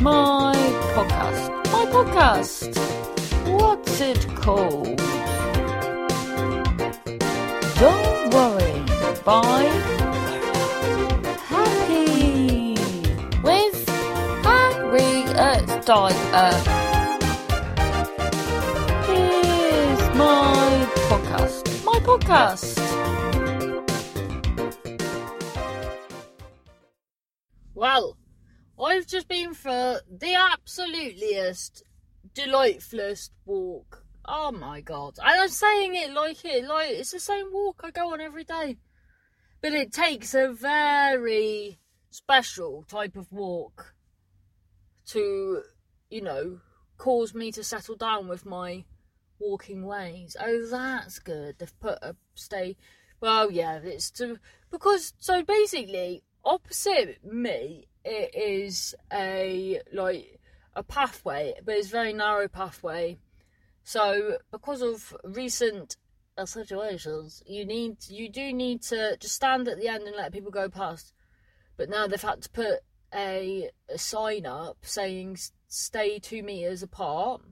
my podcast. My podcast. What's it called? Don't worry. Bye. Happy with Harriet Dyer. Uh, Here's my podcast. My podcast. I've just been for the absolutelyest, delightfulest walk. Oh my god. And I'm saying it like it, like it's the same walk I go on every day. But it takes a very special type of walk to, you know, cause me to settle down with my walking ways. Oh, that's good. They've put a stay. Well, yeah, it's to because so basically opposite me it is a like a pathway, but it's very narrow pathway. So because of recent uh, situations, you need you do need to just stand at the end and let people go past. But now they've had to put a, a sign up saying stay two meters apart.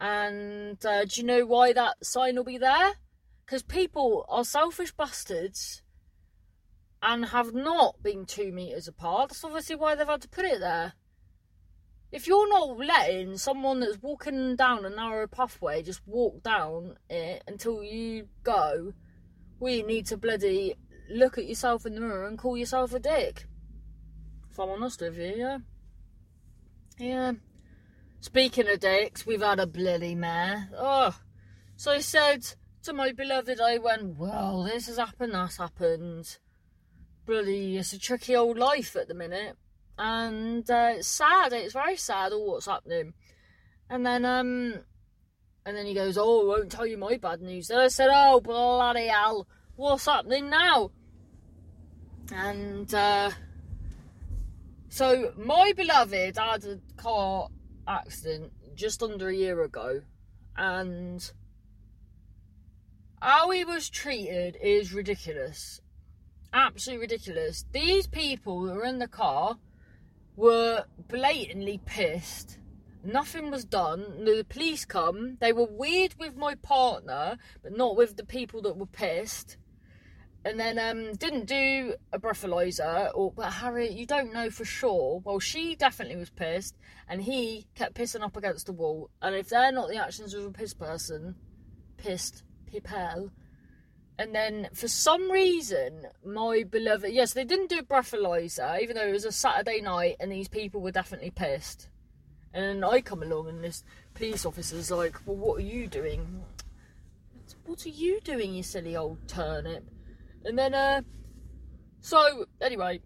And uh, do you know why that sign will be there? Because people are selfish bastards and have not been two meters apart. That's obviously why they've had to put it there. If you're not letting someone that's walking down a narrow pathway just walk down it until you go, we need to bloody look at yourself in the mirror and call yourself a dick. If I'm honest with you, yeah. Yeah. Speaking of dicks, we've had a bloody mare. Oh. So I said to my beloved, I went, well, this has happened, that's happened bloody it's a tricky old life at the minute. And uh, it's sad it's very sad all what's happening. And then um and then he goes oh I won't tell you my bad news. Then I said oh bloody hell what's happening now? And uh so my beloved had a car accident just under a year ago. And how he was treated is ridiculous absolutely ridiculous. These people that were in the car were blatantly pissed. Nothing was done. The police come. They were weird with my partner, but not with the people that were pissed. And then um, didn't do a breathalyzer. Or but Harriet, you don't know for sure. Well, she definitely was pissed, and he kept pissing up against the wall. And if they're not the actions of a pissed person, pissed people, and then for some reason, my beloved yes, they didn't do a breathalyzer, even though it was a Saturday night and these people were definitely pissed. And I come along and this police officer's like, Well what are you doing? What are you doing, you silly old turnip? And then uh so anyway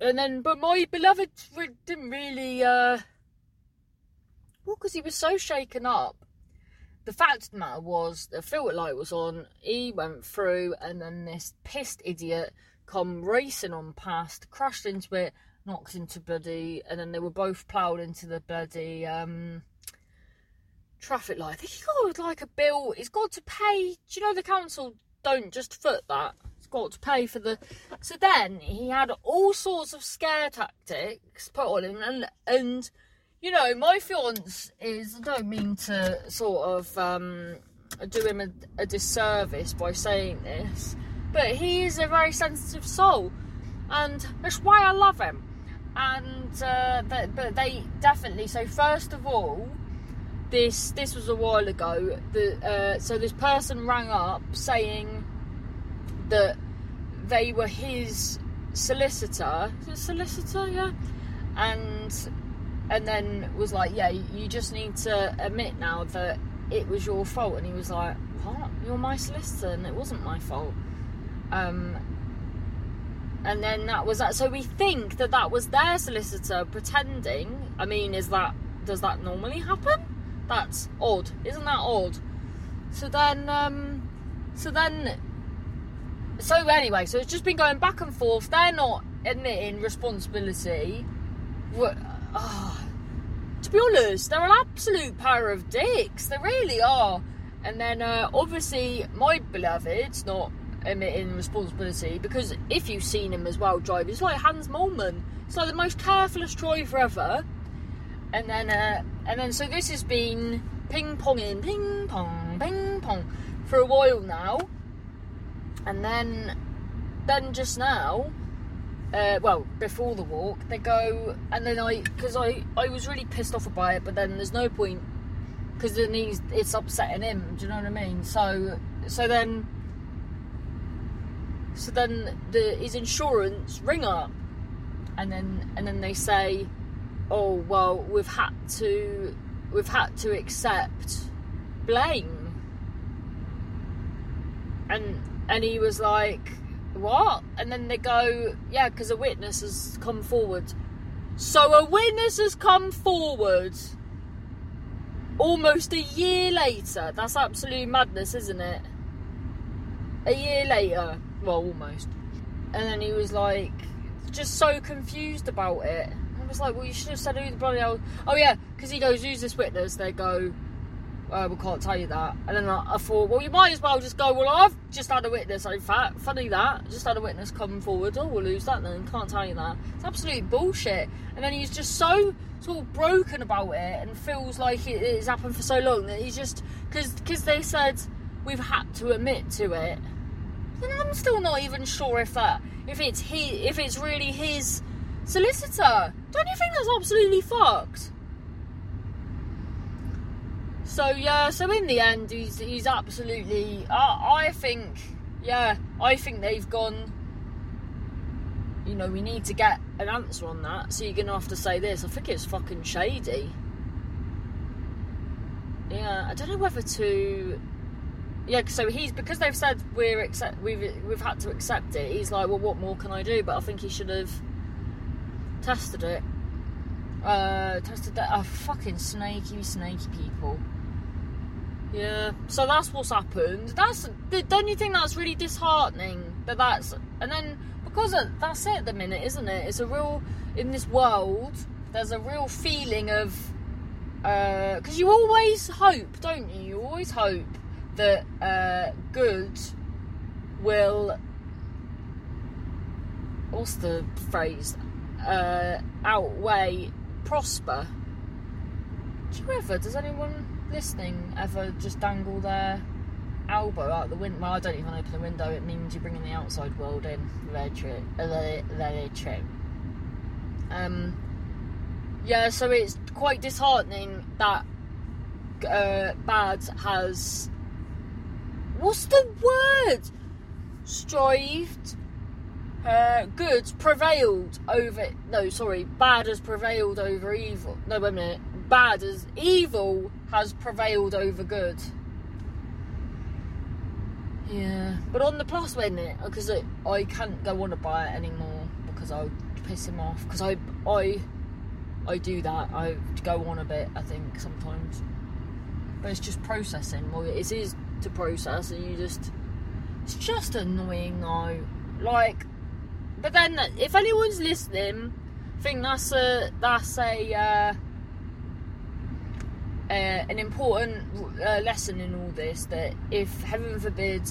and then but my beloved didn't really uh well because he was so shaken up the fact of the matter was the filter light was on he went through and then this pissed idiot come racing on past crashed into it knocked into bloody and then they were both ploughed into the bloody um, traffic light. I think he got like a bill. He's got to pay do you know the council don't just foot that? He's got to pay for the so then he had all sorts of scare tactics put on him and and you know, my fiance is, I don't mean to sort of um, do him a, a, disservice by saying this, but he is a very sensitive soul, and that's why I love him. And uh, but, but they definitely. So first of all, this this was a while ago. The uh, so this person rang up saying that they were his solicitor. solicitor? Yeah, and and then was like, "Yeah, you just need to admit now that it was your fault." And he was like, "What? You're my solicitor, and it wasn't my fault." Um, and then that was that. So we think that that was their solicitor pretending. I mean, is that does that normally happen? That's odd, isn't that odd? So then, um, so then, so anyway, so it's just been going back and forth. They're not admitting responsibility. What? Oh, to be honest, they're an absolute pair of dicks. They really are. And then, uh, obviously, my beloved's not admitting responsibility because if you've seen him as well drive, it's like Hans Moleman. It's like the most carefulest driver ever. And then, uh, and then, so this has been ping ponging, ping pong, ping pong for a while now. And then, then just now, uh, well, before the walk, they go, and then I, because I, I was really pissed off about it, but then there's no point, because then he's, it's upsetting him. Do you know what I mean? So, so then, so then the his insurance ring up, and then and then they say, oh well, we've had to, we've had to accept blame, and and he was like what? And then they go, yeah, because a witness has come forward. So a witness has come forward almost a year later. That's absolute madness, isn't it? A year later. Well, almost. And then he was like, just so confused about it. I was like, well, you should have said who the bloody hell. Oh, yeah, because he goes, who's this witness? They go, uh, we can't tell you that. And then I, I, thought, well, you might as well just go, well, I've just had a witness. In fact, funny that. Just had a witness come forward. Oh, we'll lose that then. Can't tell you that. It's absolute bullshit. And then he's just so sort of broken about it and feels like it, it's happened for so long that he's just, because they said we've had to admit to it. And I'm still not even sure if that, if it's he, if it's really his solicitor. Don't you think that's absolutely fucked? So yeah, so in the end, he's he's absolutely. I, I think, yeah, I think they've gone. You know, we need to get an answer on that. So you're gonna have to say this. I think it's fucking shady. Yeah, I don't know whether to. Yeah, so he's because they've said we're accept we've we've had to accept it. He's like, well, what more can I do? But I think he should have tested it. Uh, tested that. Oh, fucking snaky, snaky people. Yeah, so that's what's happened. That's don't you think that's really disheartening? That that's and then because that's it at the minute, isn't it? It's a real in this world. There's a real feeling of because uh, you always hope, don't you? You always hope that uh, good will. What's the phrase? Uh, outweigh prosper. Do you ever? Does anyone? Listening ever just dangle their elbow out the window? Well, I don't even open the window. It means you're bringing the outside world in. Very true. Very true. Um, yeah, so it's quite disheartening that uh, Bad has. What's the word? Strived. Uh, good prevailed over. No, sorry. Bad has prevailed over evil. No, wait a minute bad as evil has prevailed over good. Yeah, but on the plus, wasn't it? Because I, can't go on about it anymore because I would piss him off. Because I, I, I do that. I go on a bit. I think sometimes, but it's just processing. Well, it is to process, and you just, it's just annoying now. Like, but then if anyone's listening, I think that's a that's a. Uh, uh, an important uh, lesson in all this that if heaven forbid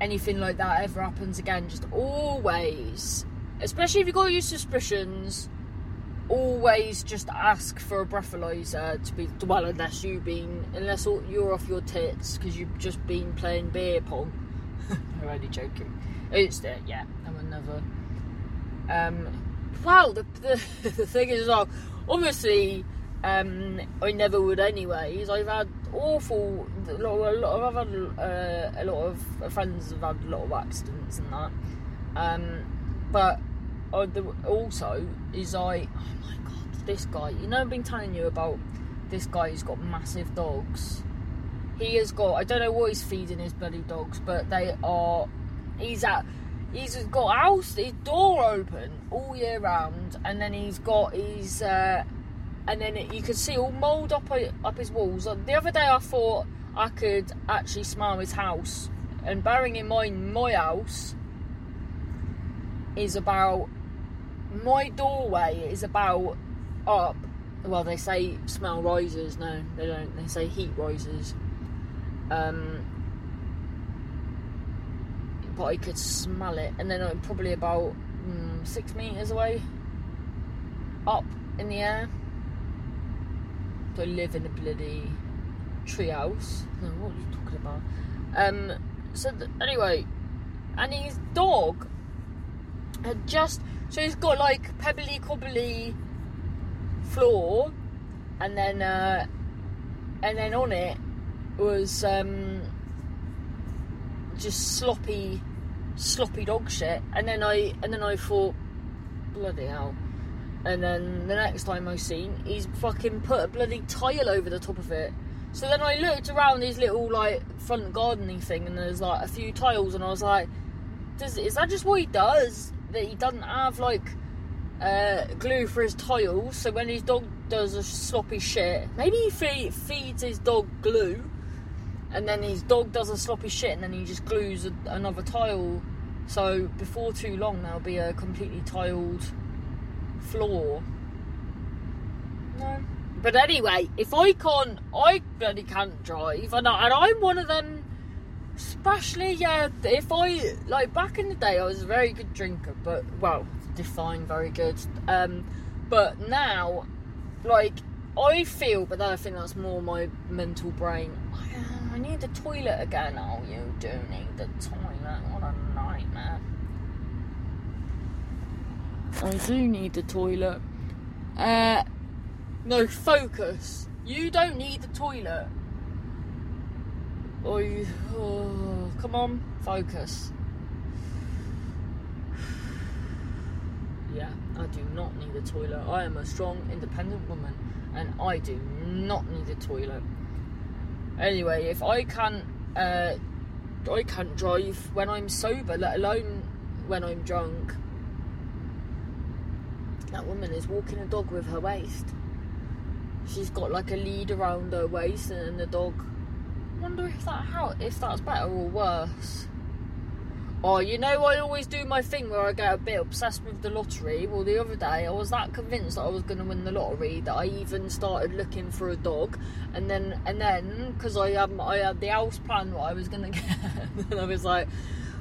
anything like that ever happens again, just always, especially if you've got your suspicions, always just ask for a breathalyzer to be well, unless you've been unless you're off your tits because you've just been playing beer pong. I'm only joking. It's there, yeah. I would never. Um, wow, the, the the thing is, well, obviously um, I never would anyways. I've had awful, a lot, a lot I've had uh, a lot of friends have had a lot of accidents and that. Um, but the, also is I, oh my god, this guy. You know, I've been telling you about this guy who's got massive dogs. He has got, I don't know what he's feeding his bloody dogs, but they are, he's at, he's got house, his door open all year round, and then he's got his. Uh, and then it, you could see all mould up up his walls. The other day I thought I could actually smell his house, and bearing in mind my house is about my doorway is about up. Well, they say smell rises. No, they don't. They say heat rises. Um, but I could smell it. And then I'm probably about mm, six meters away, up in the air. I live in a bloody treehouse. No, what are you talking about? Um. So th- anyway, and his dog had just so he's got like pebbly cobbly floor, and then uh, and then on it was um, just sloppy, sloppy dog shit. And then I and then I thought, bloody hell. And then the next time I seen, he's fucking put a bloody tile over the top of it. So then I looked around his little like front gardening thing, and there's like a few tiles, and I was like, "Does is that just what he does? That he doesn't have like uh, glue for his tiles? So when his dog does a sloppy shit, maybe he fe- feeds his dog glue, and then his dog does a sloppy shit, and then he just glues a, another tile. So before too long, there'll be a completely tiled floor. No. But anyway, if I can't, I bloody can't drive, and, I, and I'm one of them. Especially, yeah, if I like back in the day, I was a very good drinker, but well, define very good. Um, but now, like, I feel, but then I think that's more my mental brain. I, I need the toilet again. Oh, you do need the toilet. What a nightmare. I do need the toilet. Uh, no, focus. You don't need the toilet. Or you, oh, come on, focus. Yeah, I do not need a toilet. I am a strong, independent woman, and I do not need a toilet. Anyway, if I can't, uh, I can't drive when I'm sober, let alone when I'm drunk. That woman is walking a dog with her waist. She's got like a lead around her waist, and the dog. I wonder if that how if that's better or worse. Oh, you know, I always do my thing where I get a bit obsessed with the lottery. Well, the other day I was that convinced that I was going to win the lottery that I even started looking for a dog, and then and then because I um I had the house plan what I was going to get, and I was like,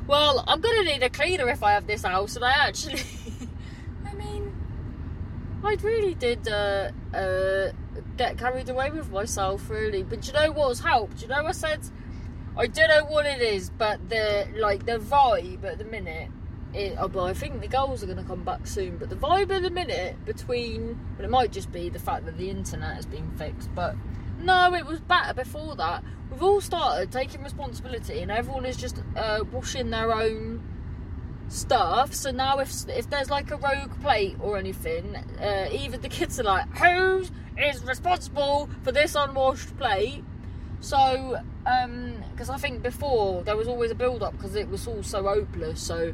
well, I'm going to need a cleaner if I have this house, and I actually, I really did uh, uh, get carried away with myself really. But you know what's helped? You know I said I don't know what it is, but the like the vibe at the minute. It, oh, well, I think the goals are going to come back soon, but the vibe at the minute between, well, it might just be the fact that the internet has been fixed, but no, it was better before that. We've all started taking responsibility, and everyone is just uh, washing their own stuff. So now, if if there's like a rogue plate or anything, uh, even the kids are like, "Who is responsible for this unwashed plate?" So, because um, I think before there was always a build up because it was all so hopeless. So,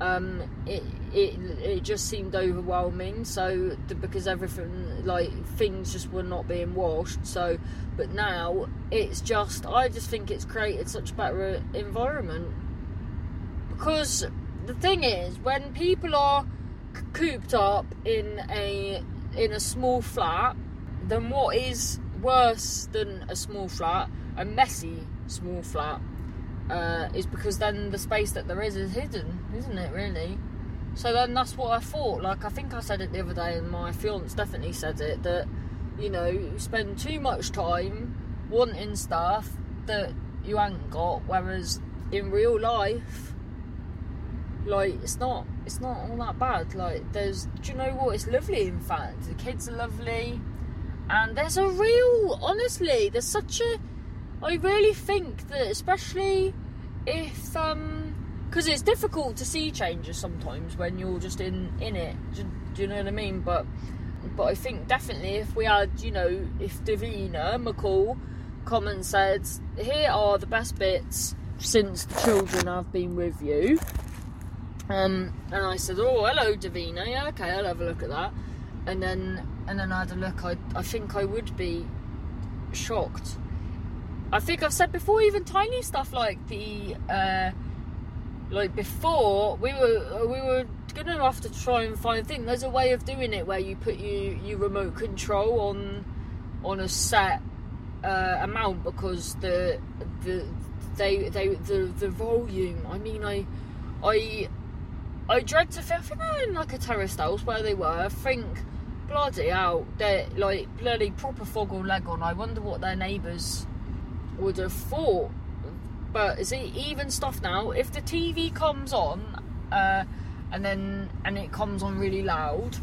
um, it, it it just seemed overwhelming. So because everything like things just were not being washed. So, but now it's just I just think it's created such a better environment because the thing is when people are cooped up in a in a small flat, then what is worse than a small flat, a messy small flat, uh, is because then the space that there is is hidden, isn't it? Really. So then that's what I thought. Like I think I said it the other day, and my fiance definitely said it that you know you spend too much time wanting stuff that you ain't got, whereas in real life, like it's not it's not all that bad. Like there's, do you know what? It's lovely. In fact, the kids are lovely and there's a real honestly there's such a i really think that especially if um because it's difficult to see changes sometimes when you're just in in it do, do, you know what i mean but but i think definitely if we had you know if davina mccall come and said here are the best bits since the children have been with you um and i said oh hello davina yeah okay i'll have a look at that and then and then I had a look, I, I think I would be shocked. I think I've said before, even tiny stuff like the, uh, like before, we were we were gonna have to try and find a thing. There's a way of doing it where you put you you remote control on on a set uh, amount because the the they they the the volume. I mean, I I I dread to think. I think they're in like a terraced house where they were. I think bloody hell, they're like bloody proper fog or leg on. I wonder what their neighbours would have thought. But it even stuff now? If the TV comes on, uh, and then and it comes on really loud,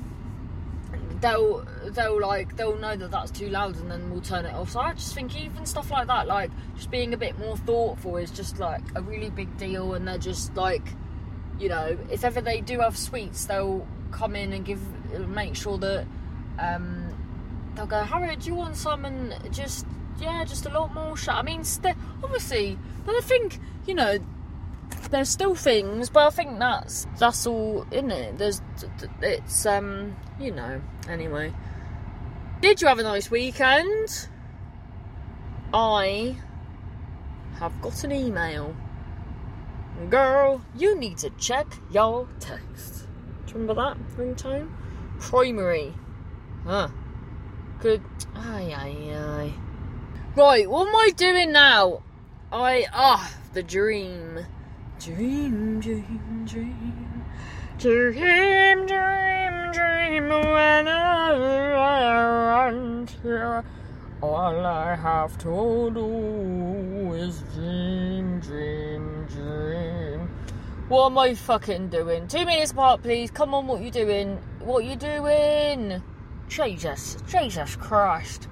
they'll they'll like they'll know that that's too loud and then we'll turn it off. So I just think even stuff like that, like just being a bit more thoughtful, is just like a really big deal. And they're just like, you know, if ever they do have sweets, they'll come in and give make sure that um, they'll go, Harry, do you want some? And just yeah, just a lot more. I mean, st- obviously, but I think you know there's still things, but I think that's that's all in it. There's it's um you know anyway. Did you have a nice weekend? I have got an email. Girl, you need to check your text. Do you remember that ringtone? Primary. Huh. Good. Aye, aye, aye. Right, what am I doing now? I. Ah, the dream. Dream, dream, dream. Dream, dream, dream when I run here. All I have to do is dream, dream. What am I fucking doing? Two minutes apart, please. Come on, what you doing? What you doing? Jesus, Jesus Christ.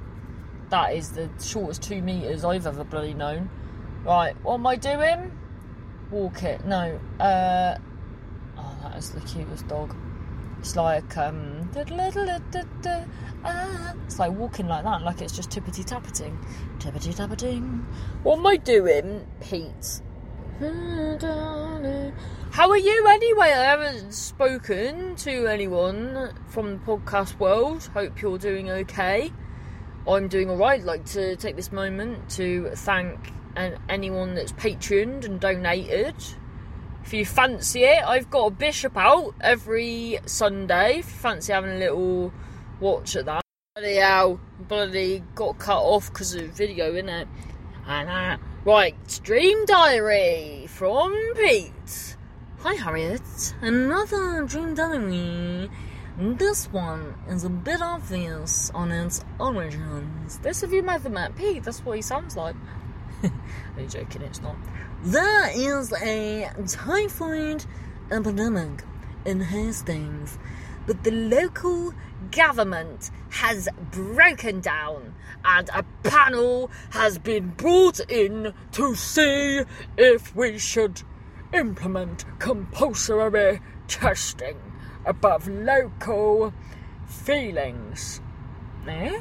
That is the shortest two meters I've ever bloody known. Right, what am I doing? walk it. No. Uh, oh, that is the cutest dog. It's like um, it's like walking like that, like it's just tippity tappeting, tippity tappeting. What am I doing, Pete? How are you anyway? I haven't spoken to anyone from the podcast world. Hope you're doing okay. I'm doing alright. Like to take this moment to thank anyone that's patroned and donated. If you fancy it, I've got a bishop out every Sunday. If you fancy having a little watch at that. Bloody hell, bloody got cut off because of video, innit? And uh, right, Dream Diary from Pete. Hi Harriet, another Dream Diary. This one is a bit obvious on its origins. This have you met Pete? That's what he sounds like. Are you joking, it's not. There is a typhoid epidemic in Hastings, but the local government has broken down and a panel has been brought in to see if we should implement compulsory testing above local feelings. Eh?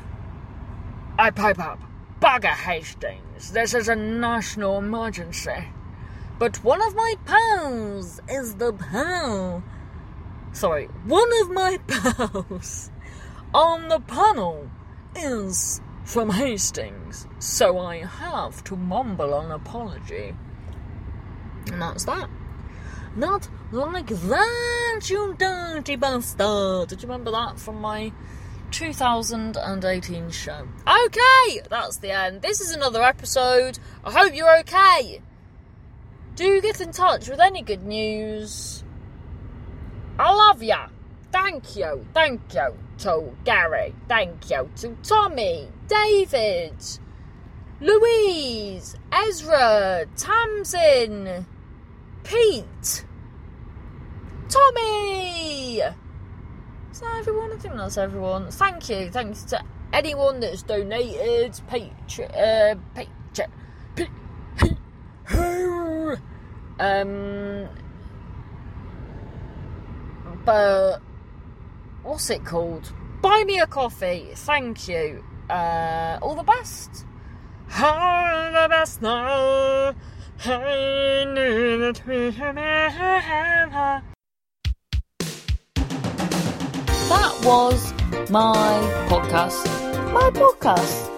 I pipe up. Bugger Hastings, this is a national emergency. But one of my pals is the pal. Sorry, one of my pals on the panel is from Hastings, so I have to mumble an apology. And that's that. Not like that, you dirty bastard. Did you remember that from my 2018 show. Okay, that's the end. This is another episode. I hope you're okay. Do get in touch with any good news. I love ya. Thank you. Thank you to Gary. Thank you to Tommy, David, Louise, Ezra, Tamsin, Pete, Tommy. Is that everyone? I think that's everyone. Thank you. Thanks to anyone that's donated. Patreon. Uh, Patreon. um. But what's it called? Buy me a coffee. Thank you. Uh, all the best. All the best now. I knew that we had that was my podcast. My podcast.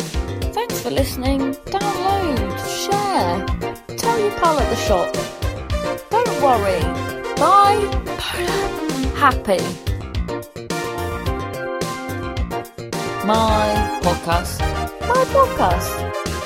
Thanks for listening. Download, share, tell your pal at the shop. Don't worry. Bye. Happy. My podcast. My podcast.